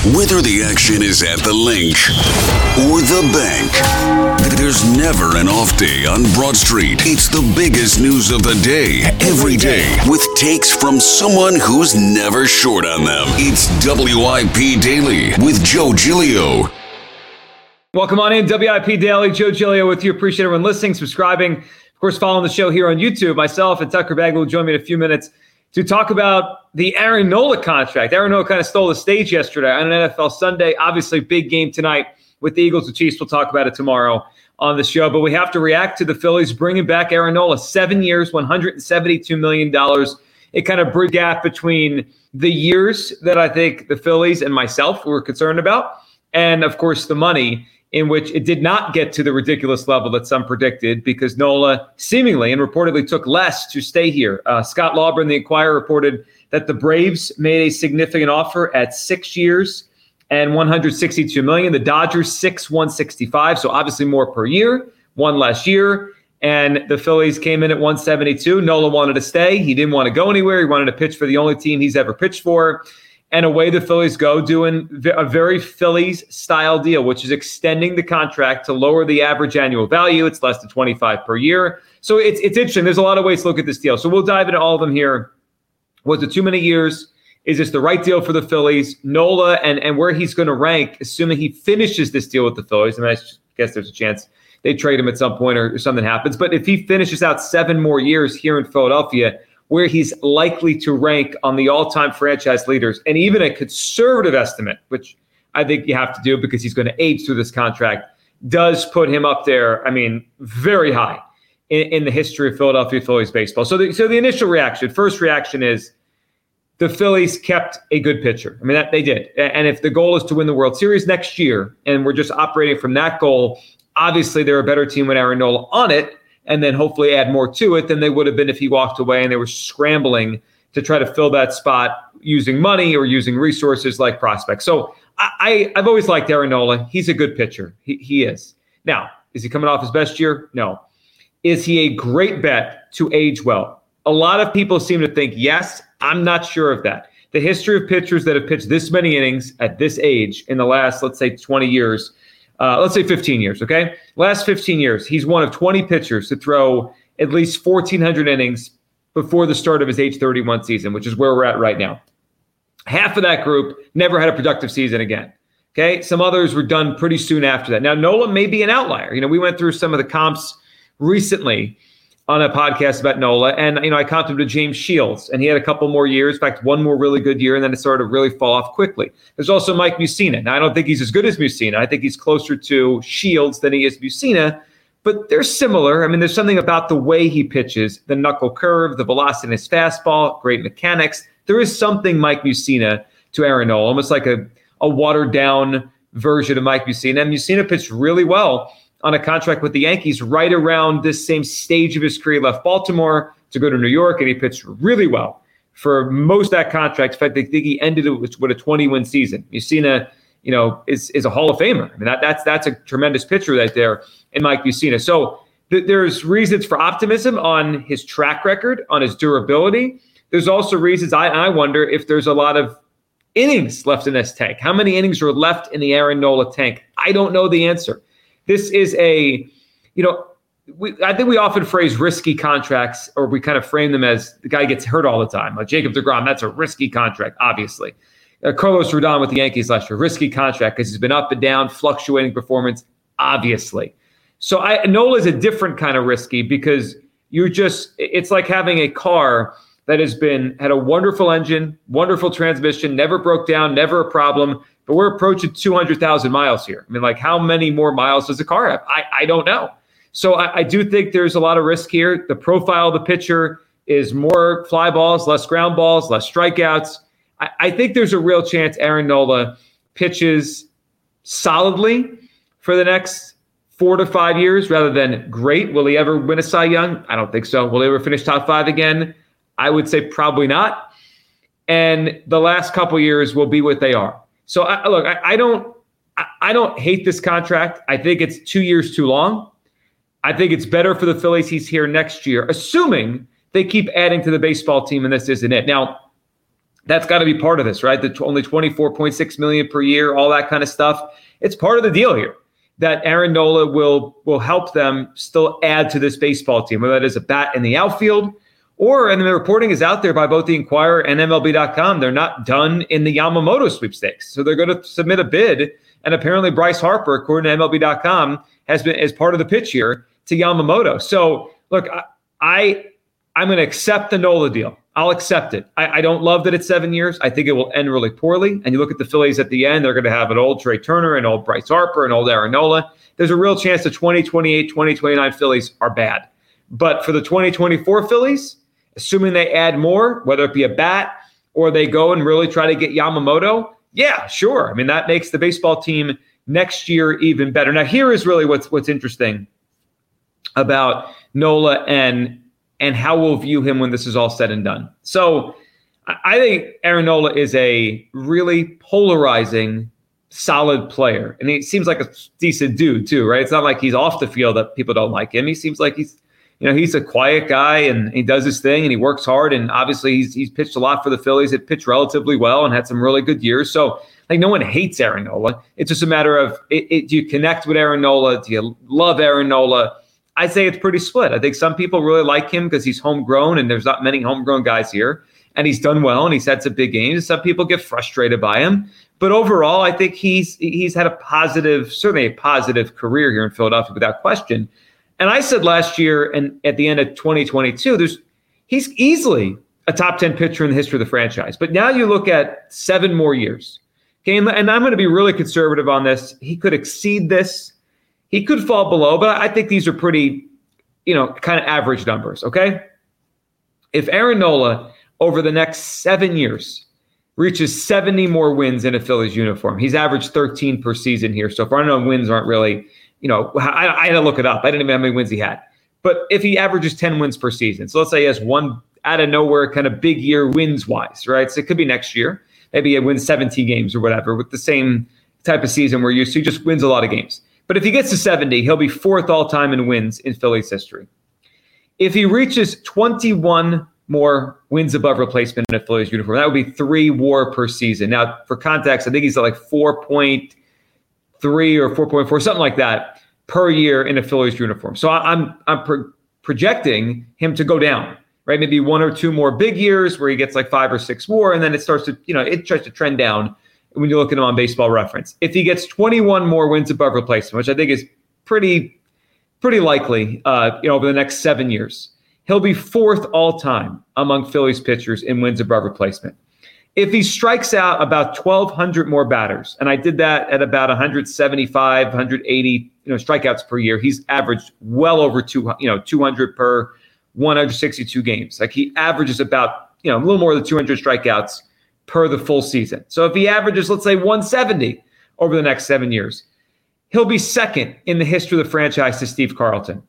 Whether the action is at the Linc or the bank, there's never an off day on Broad Street. It's the biggest news of the day, every day, with takes from someone who's never short on them. It's WIP Daily with Joe Giglio. Welcome on in, WIP Daily. Joe Giglio with you. Appreciate everyone listening, subscribing, of course, following the show here on YouTube. Myself and Tucker Bagley will join me in a few minutes to talk about the Aaron Nola contract. Aaron Nola kind of stole the stage yesterday on an NFL Sunday. Obviously, big game tonight with the Eagles and Chiefs. We'll talk about it tomorrow on the show. But we have to react to the Phillies bringing back Aaron Nola. Seven years, $172 million. It kind of bridged gap between the years that I think the Phillies and myself were concerned about, and of course the money in which it did not get to the ridiculous level that some predicted because Nola seemingly and reportedly took less to stay here. Uh, Scott Lauber, in the Inquirer, reported that the Braves made a significant offer at six years and 162 million. The Dodgers six 165, so obviously more per year, one less year. And the Phillies came in at 172. Nola wanted to stay. He didn't want to go anywhere. He wanted to pitch for the only team he's ever pitched for and away the Phillies go doing a very Phillies style deal, which is extending the contract to lower the average annual value. It's less than 25 per year. So it's it's interesting. There's a lot of ways to look at this deal. So we'll dive into all of them here. Was it too many years? Is this the right deal for the Phillies? Nola and, and where he's going to rank, assuming he finishes this deal with the Phillies. I mean, I guess there's a chance they trade him at some point or, or something happens. But if he finishes out seven more years here in Philadelphia, where he's likely to rank on the all time franchise leaders. And even a conservative estimate, which I think you have to do because he's going to age through this contract, does put him up there, I mean, very high in, in the history of Philadelphia Phillies baseball. So the, so the initial reaction, first reaction is, the Phillies kept a good pitcher. I mean, that they did. And if the goal is to win the World Series next year, and we're just operating from that goal, obviously they're a better team with Aaron Nola on it and then hopefully add more to it than they would have been if he walked away and they were scrambling to try to fill that spot using money or using resources like prospects. So I, I, have always liked Aaron Nola. He's a good pitcher. He, he is. Now, is he coming off his best year? No. Is he a great bet to age well? A lot of people seem to think yes. I'm not sure of that. The history of pitchers that have pitched this many innings at this age in the last, let's say, 20 years uh, let's say 15 years, okay? Last 15 years, he's one of 20 pitchers to throw at least 1,400 innings before the start of his age 31 season, which is where we're at right now. Half of that group never had a productive season again. Okay. Some others were done pretty soon after that. Now, Nola may be an outlier. You know, we went through some of the comps recently on a podcast about Nola, and you know I to James Shields, and he had a couple more years, in fact, one more really good year, and then it started to really fall off quickly. There's also Mike Mussina. Now I don't think he's as good as Mussina. I think he's closer to Shields than he is Mussina, but they're similar. I mean, there's something about the way he pitches, the knuckle curve, the velocity in his fastball, great mechanics. There is something Mike Mussina to Aaron Nola, almost like a a watered down version of Mike Mussina. And Mussina pitched really well on a contract with the Yankees right around this same stage of his career. Left Baltimore to go to New York, and he pitched really well for most of that contract. In fact, I think he ended it with a 20 win season. Mussina, you know, is, is a Hall of Famer. I mean, that, that's that's a tremendous pitcher right there in Mike Mussina. So th- there's reasons for optimism on his track record, on his durability. There's also reasons I, I wonder if there's a lot of innings left in this tank. How many innings are left in the Aaron Nola tank? I don't know the answer. This is a, you know, we, I think we often phrase risky contracts, or we kind of frame them as the guy gets hurt all the time. Like Jacob DeGrom, that's a risky contract, obviously. Uh, Carlos Rodon with the Yankees last year, risky contract because he's been up and down, fluctuating performance, obviously. So I Nola is a different kind of risky because you're just it's like having a car that has been had a wonderful engine, wonderful transmission, never broke down, never a problem, but we're approaching 200,000 miles here. I mean, like, how many more miles does a car have? I, I don't know. So I, I do think there's a lot of risk here. The profile of the pitcher is more fly balls, less ground balls, less strikeouts. I, I think there's a real chance Aaron Nola pitches solidly for the next four to five years rather than great. Will he ever win a Cy Young? I don't think so. Will he ever finish top five again? I would say probably not. And the last couple years will be what they are. So I, look, I, I don't, I, I don't hate this contract. I think it's two years too long. I think it's better for the Phillies. He's here next year, assuming they keep adding to the baseball team, and this isn't it. Now, That's got to be part of this, right? The t- only 24.6 million per year, all that kind of stuff. It's part of the deal here that Aaron Nola will will help them still add to this baseball team, whether that is a bat in the outfield or, and the reporting is out there by both the Inquirer and MLB.com, they're not done in the Yamamoto sweepstakes. So they're going to submit a bid. And apparently, Bryce Harper, according to MLB.com, has been as part of the pitch here to Yamamoto. So look, I, I I'm going to accept the Nola deal. I'll accept it. I, I, don't love that it's seven years. I think it will end really poorly. And you look at the Phillies at the end, they're going to have an old Trey Turner, an old Bryce Harper, an old Aaron Nola. There's a real chance the 2028, 2029 Phillies are bad. But for the 2024 Phillies, assuming they add more, whether it be a bat or they go and really try to get Yamamoto, yeah, sure. I mean, that makes the baseball team next year even better. Now, here is really what's what's interesting about Nola and and how we'll view him when this is all said and done. So I think Aaron Nola is a really polarizing, solid player. And he seems like a decent dude, too, right? It's not like he's off the field that people don't like him. He seems like he's, you know, he's a quiet guy and he does his thing and he works hard. And obviously he's, he's pitched a lot for the Phillies. It pitched relatively well and had some really good years. So like no one hates Aaron Nola. It's just a matter of it, it, do you connect with Aaron Nola? Do you love Aaron Nola? I say it's pretty split. I think some people really like him because he's homegrown and there's not many homegrown guys here. And he's done well and he's had some big games. Some people get frustrated by him. But overall, I think he's he's had a positive, certainly a positive career here in Philadelphia without question. And I said last year and at the end of 2022, there's he's easily a top 10 pitcher in the history of the franchise. But now you look at seven more years. Okay, and I'm going to be really conservative on this. He could exceed this he could fall below, but I think these are pretty, you know, kind of average numbers. Okay. If Aaron Nola over the next seven years reaches 70 more wins in a Phillies uniform, he's averaged 13 per season here. So far, I know wins aren't really, you know, I, I had to look it up. I didn't even know how many wins he had. But if he averages 10 wins per season, so let's say he has one out of nowhere kind of big year wins wise, right? So it could be next year. Maybe he wins 17 games or whatever with the same type of season we're used to. He just wins a lot of games. But if he gets to 70, he'll be fourth all time in wins in Phillies history. If he reaches 21 more wins above replacement in a Phillies uniform, that would be three war per season. Now, for context, I think he's at like 4.3 or 4.4, something like that per year in a Phillies uniform. So I'm I'm pro- projecting him to go down, right? Maybe one or two more big years where he gets like five or six more, and then it starts to, you know, it starts to trend down when you look at him on baseball reference. If he gets 21 more wins above replacement, which I think is pretty pretty likely uh, you know, over the next seven years, he'll be fourth all time among Phillies pitchers in wins above replacement. If he strikes out about 1,200 more batters, and I did that at about 175, 180, you know, strikeouts per year, he's averaged well over two, you know, 200 per 162 games. Like he averages about, you know, a little more than 200 strikeouts per the full season. So if he averages, let's say 170 over the next seven years, he'll be second in the history of the franchise to Steve Carlton.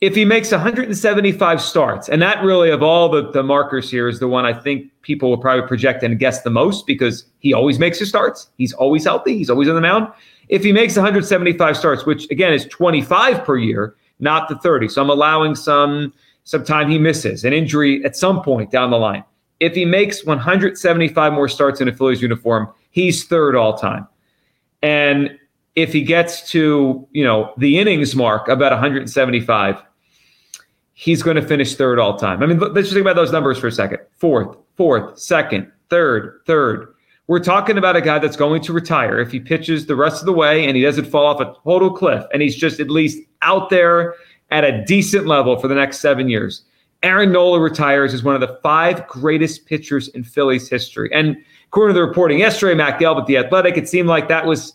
If he makes 175 starts, and that really, of all the, the markers here, is the one I think people will probably project and guess the most because he always makes his starts. He's always healthy. He's always on the mound. If he makes 175 starts, which again is 25 per year, not the 30. So I'm allowing some some time he misses, an injury at some point down the line. If he makes 175 more starts in a Phillies uniform, he's third all time. And if he gets to, you know, the innings mark about 175, he's going to finish third all time. I mean, let's just think about those numbers for a second. Fourth, fourth, second, third, third. We're talking about a guy that's going to retire if he pitches the rest of the way and he doesn't fall off a total cliff and he's just at least out there at a decent level for the next seven years. Aaron Nola retires as one of the five greatest pitchers in Phillies history. And according to the reporting yesterday, Matt Gelb at The Athletic, it seemed like that was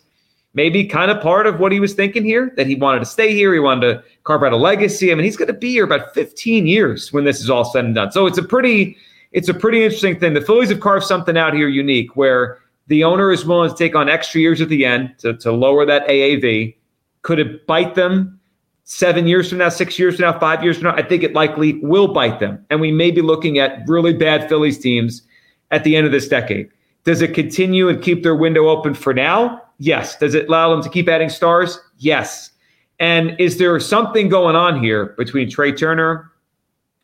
maybe kind of part of what he was thinking here, that he wanted to stay here. He wanted to carve out a legacy. I mean, he's going to be here about 15 years when this is all said and done. So it's a pretty, it's a pretty interesting thing. The Phillies have carved something out here unique where the owner is willing to take on extra years at the end to, to lower that AAV. Could it bite them? seven years from now, six years from now, five years from now, I think it likely will bite them. And we may be looking at really bad Phillies teams at the end of this decade. Does it continue and keep their window open for now? Yes. Does it allow them to keep adding stars? Yes. And is there something going on here between Trey Turner,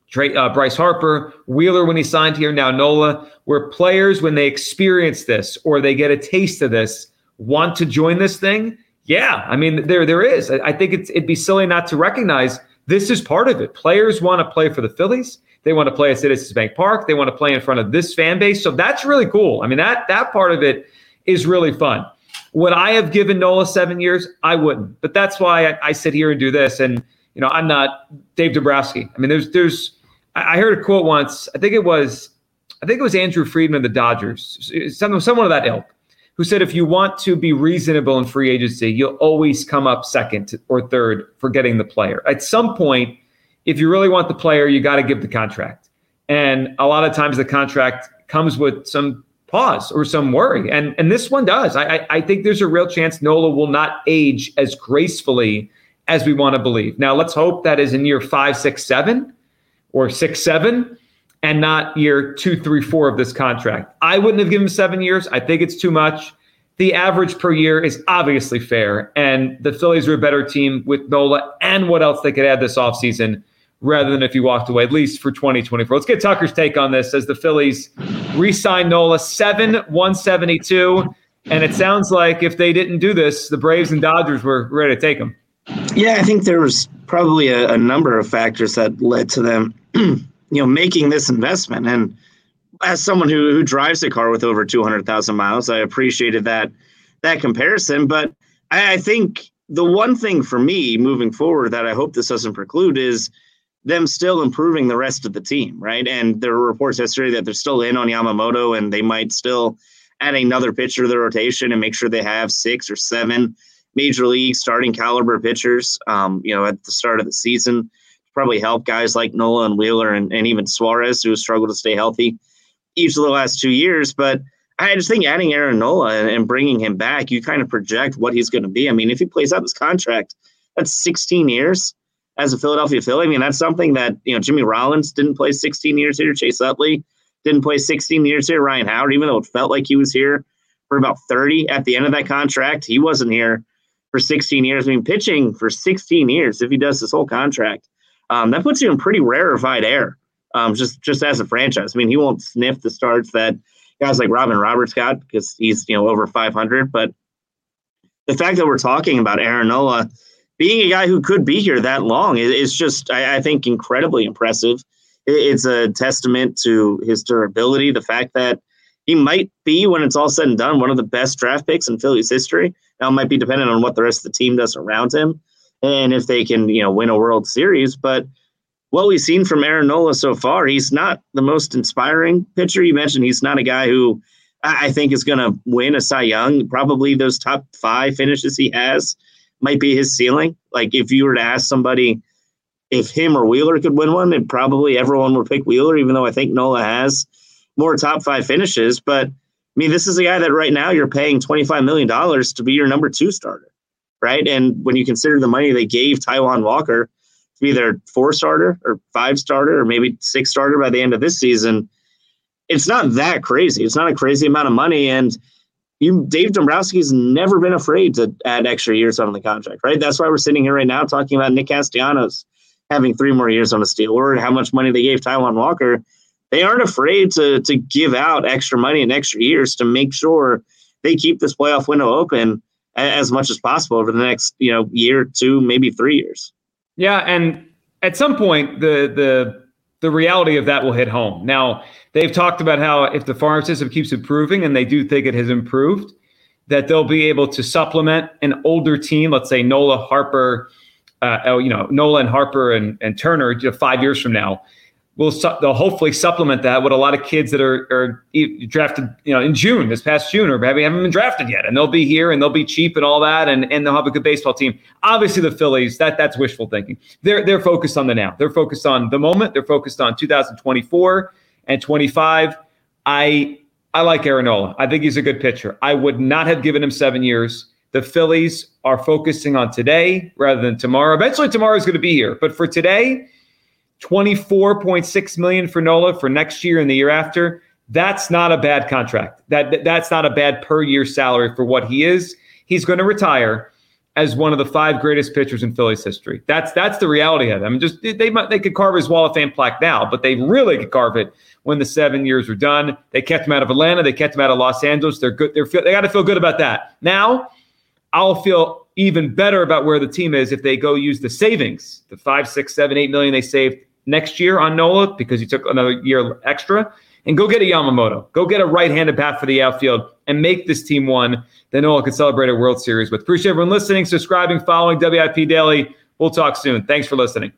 Trey, uh, Bryce Harper, Wheeler when he signed here, now Nola, where players, when they experience this or they get a taste of this, want to join this thing. Yeah, I mean, there there is. I think it's it'd be silly not to recognize this is part of it. Players want to play for the Phillies. They want to play at Citizens Bank Park. They want to play in front of this fan base. So that's really cool. I mean, that that part of it is really fun. Would I have given Nola seven years? I wouldn't. But that's why I, I sit here and do this. And you know, I'm not Dave Dombrowski. I mean, there's there's I heard a quote once. I think it was I think it was Andrew Friedman, the Dodgers, someone someone of that ilk, who said if you want to be reasonable in free agency, you'll always come up second or third for getting the player. At some point, if you really want the player, you got to give the contract. And a lot of times the contract comes with some pause or some worry. And and this one does. I, I think there's a real chance Nola will not age as gracefully as we want to believe. Now let's hope that is in year five, six, seven, or six, seven, and not year two, three, four of this contract. I wouldn't have given him seven years. I think it's too much. The average per year is obviously fair, and the Phillies are a better team with Nola and what else they could add this offseason rather than if you walked away, at least for 2024. Let's get Tucker's take on this as the Phillies re sign Nola 7 172. And it sounds like if they didn't do this, the Braves and Dodgers were ready to take him. Yeah, I think there was probably a, a number of factors that led to them, you know, making this investment. And as someone who, who drives a car with over 200,000 miles, I appreciated that that comparison. But I, I think the one thing for me moving forward that I hope this doesn't preclude is – them still improving the rest of the team, right? And there were reports yesterday that they're still in on Yamamoto and they might still add another pitcher to the rotation and make sure they have six or seven major league starting caliber pitchers, um, you know, at the start of the season. Probably help guys like Nola and Wheeler and, and even Suarez, who struggled to stay healthy each of the last two years. But I just think adding Aaron Nola and, and bringing him back, you kind of project what he's going to be. I mean, if he plays out this contract, that's 16 years as a Philadelphia Philly. I mean, that's something that, you know, Jimmy Rollins didn't play 16 years here. Chase Utley didn't play 16 years here. Ryan Howard, even though it felt like he was here for about 30 at the end of that contract, he wasn't here for 16 years. I mean, pitching for 16 years, if he does this whole contract, um, that puts you in pretty rarefied air. Um, just just as a franchise. I mean, he won't sniff the starts that guys like Robin Roberts got because he's you know over 500. But the fact that we're talking about Aaron Nola being a guy who could be here that long is just, I, I think, incredibly impressive. It's a testament to his durability, the fact that he might be, when it's all said and done, one of the best draft picks in Phillies history. Now, it might be dependent on what the rest of the team does around him and if they can, you know, win a World Series. But what we've seen from Aaron Nola so far, he's not the most inspiring pitcher. You mentioned he's not a guy who I think is going to win a Cy Young. Probably those top five finishes he has might be his ceiling. Like if you were to ask somebody if him or Wheeler could win one, and probably everyone would pick Wheeler, even though I think Nola has more top five finishes. But I mean, this is a guy that right now you're paying $25 million to be your number two starter, right? And when you consider the money they gave Taijuan Walker to be their four starter or five starter or maybe six starter by the end of this season, it's not that crazy. It's not a crazy amount of money. And you Dave Dombrowski's never been afraid to add extra years on the contract, right? That's why we're sitting here right now talking about Nick Castellanos having three more years on the deal, or how much money they gave Taijuan Walker. They aren't afraid to to give out extra money and extra years to make sure they keep this playoff window open as much as possible over the next you know year, two, maybe three years. Yeah, and at some point the the the reality of that will hit home. Now, they've talked about how if the farm system keeps improving, and they do think it has improved, that they'll be able to supplement an older team, let's say Nola Harper, uh, oh, you know, Nola and Harper and, and Turner you know, five years from now will su- they'll hopefully supplement that with a lot of kids that are, are drafted, you know, in June, this past June, or maybe haven't been drafted yet, and they'll be here and they'll be cheap and all that, and, and they'll have a good baseball team. Obviously, the Phillies, that that's wishful thinking. They're they're focused on the now. They're focused on the moment. They're focused on 2024 and 25. I I like Aaron Nola. I think he's a good pitcher. I would not have given him seven years. The Phillies are focusing on today rather than tomorrow. Eventually, tomorrow is going to be here, but for today 24.6 million for Nola for next year and the year after. That's not a bad contract. That that's not a bad per year salary for what he is. He's going to retire. as one of the five greatest pitchers in Phillies history. That's that's the reality of it. I mean, just they might they could carve his Wall of Fame plaque now, but they really could carve it when the seven years are done. They kept him out of Atlanta. They kept him out of Los Angeles. They're good. They're they got to feel good about that. Now, I'll feel even better about where the team is if they go use the savings, the five, six, seven, eight million they saved next year on Nola because he took another year extra and go get a Yamamoto. Go get a right-handed bat for the outfield and make this team one that Nola could celebrate a World Series with. Appreciate everyone listening, subscribing, following WIP Daily. We'll talk soon. Thanks for listening.